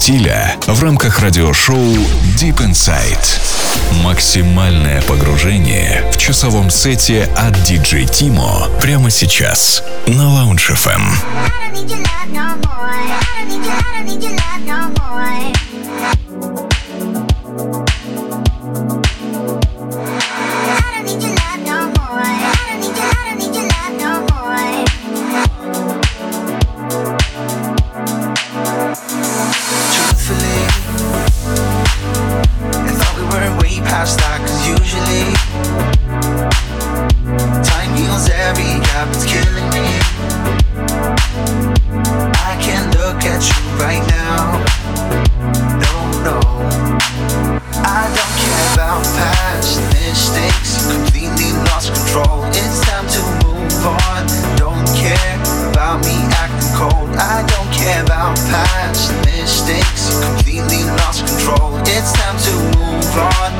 стиля в рамках радиошоу Deep Inside Максимальное погружение в часовом сете от DJ Timo прямо сейчас на Lounge FM. I don't need your love no more. livestock Cause usually Time heals every gap It's killing me. I can't look at you right now. No, no. I don't care about past mistakes Completely lost control. It's time to move on. Don't care about me acting cold. I don't care about past mistakes Completely lost control. It's time to move on.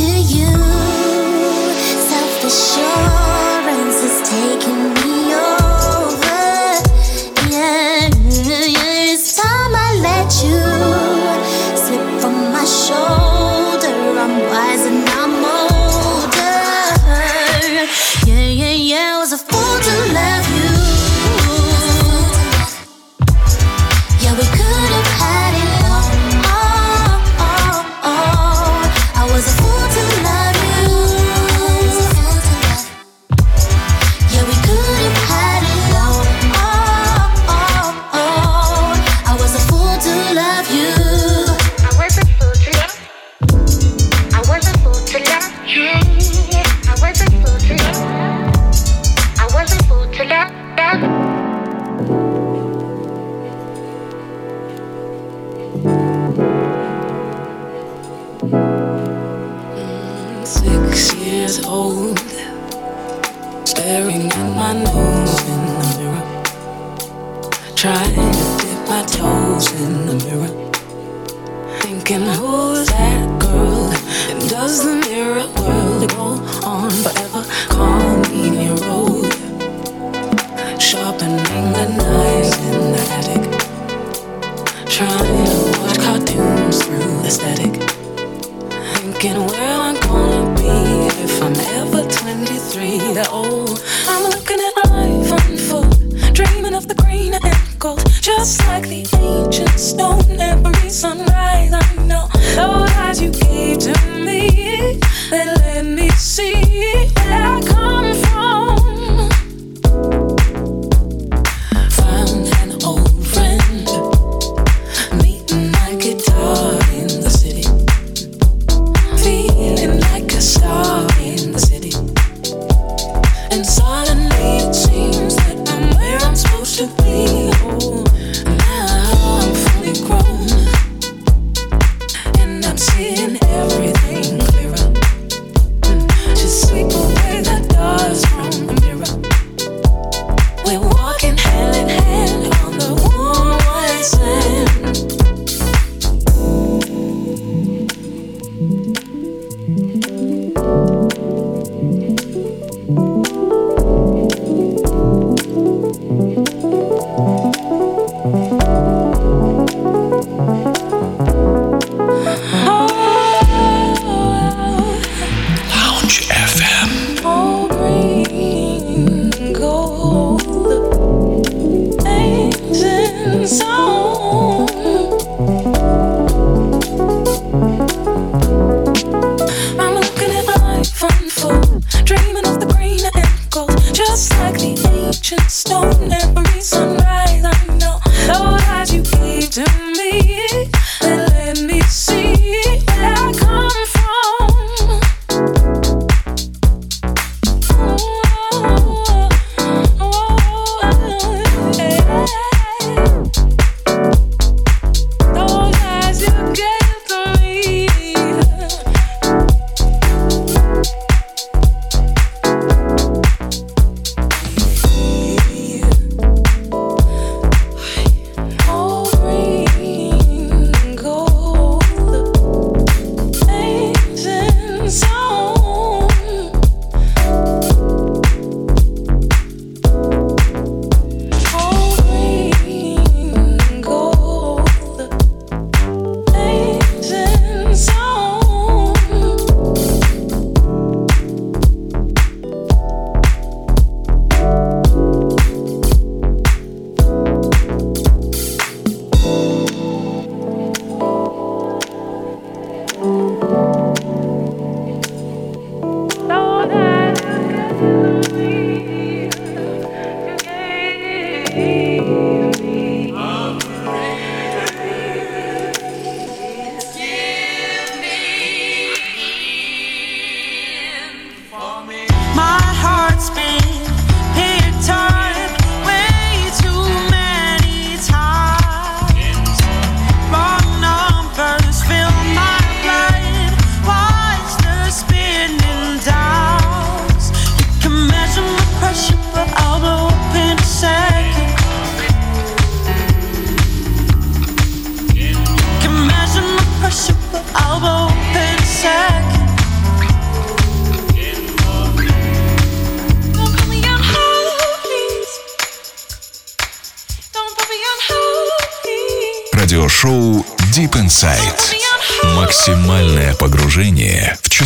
to you.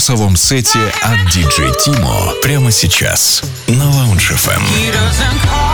Часовом сете от DJ Timo прямо сейчас на Lounge FM.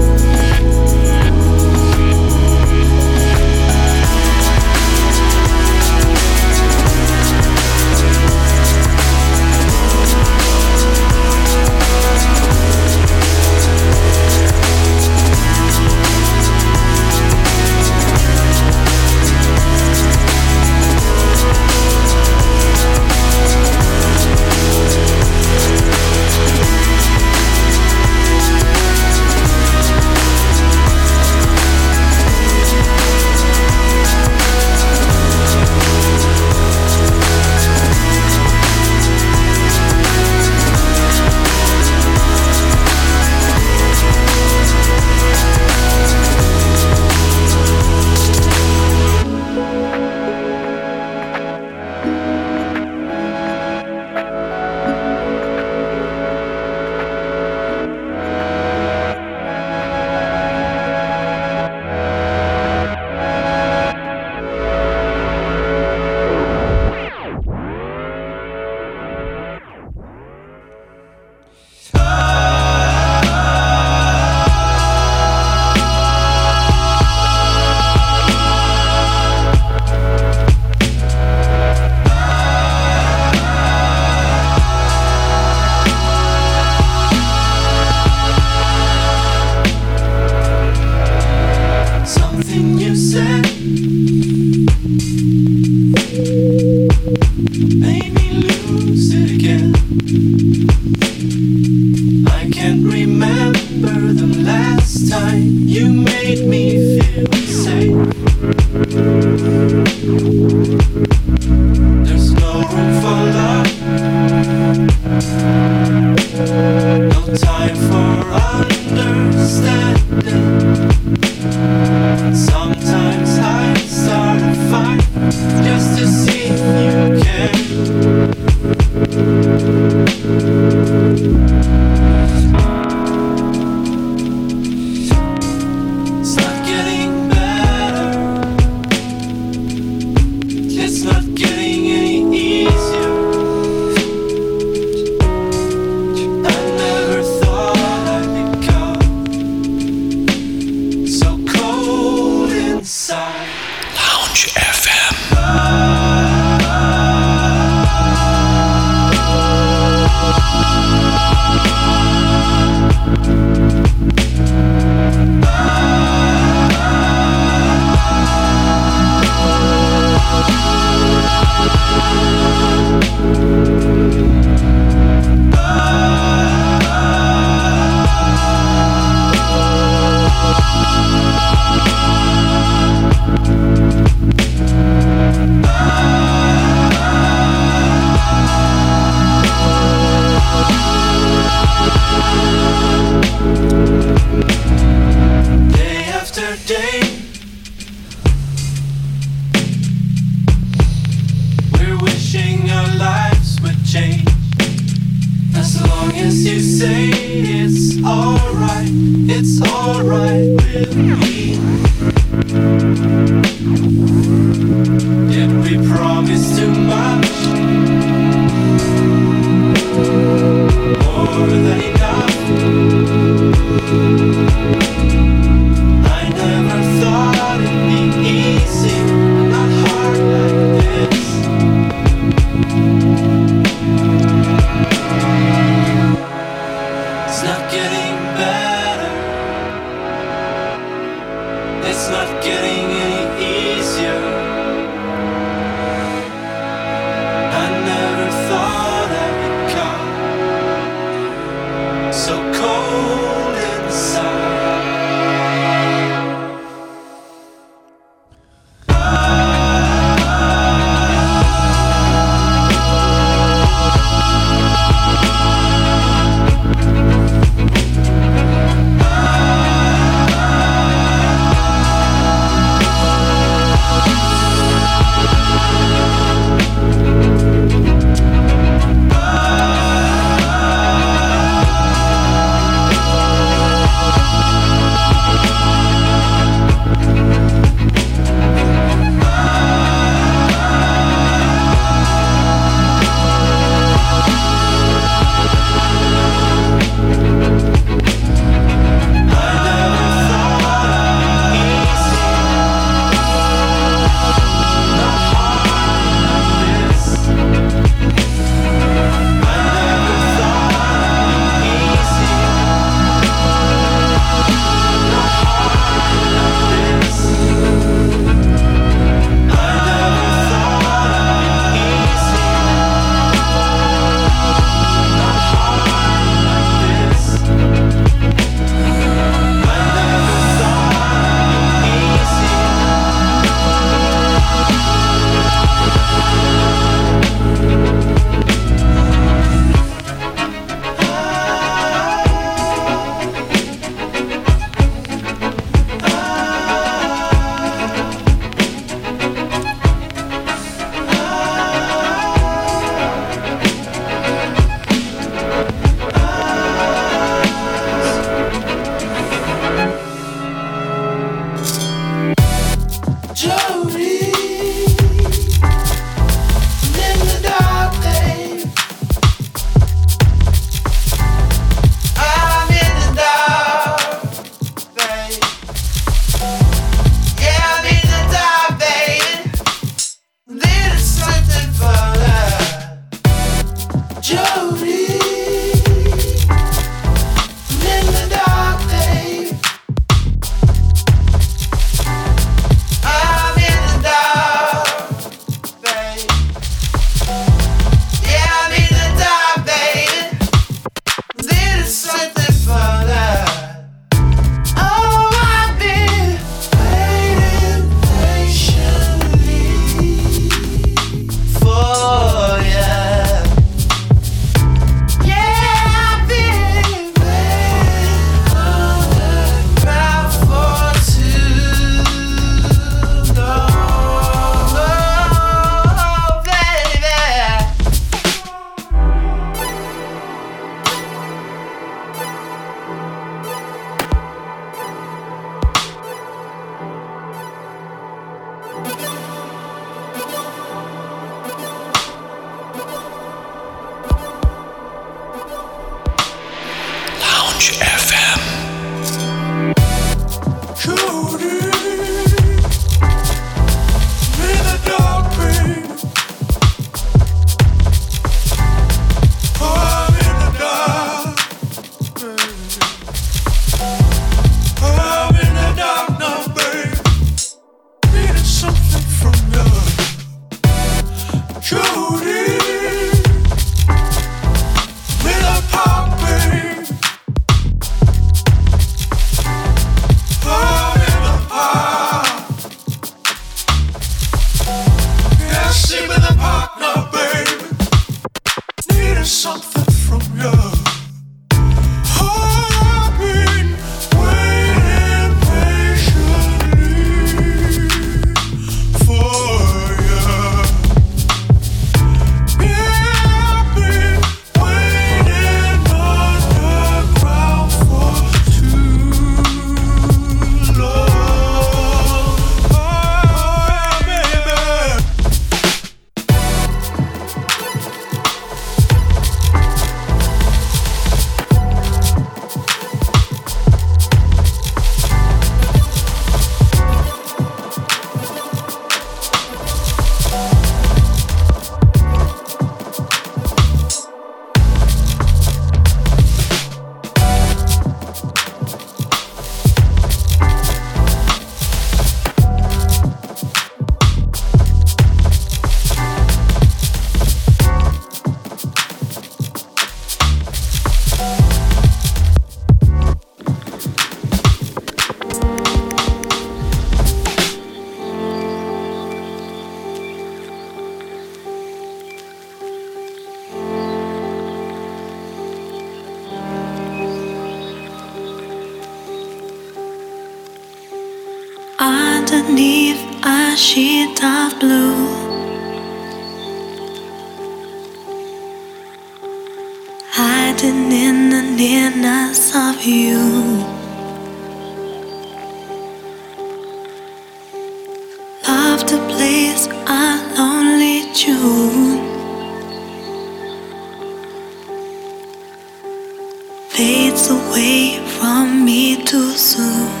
Away from me too soon.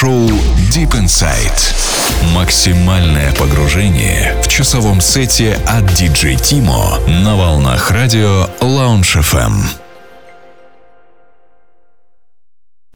Радиошоу Deep Inside. Максимальное погружение в часовом сете от DJ Timo на волнах радио Lounge FM.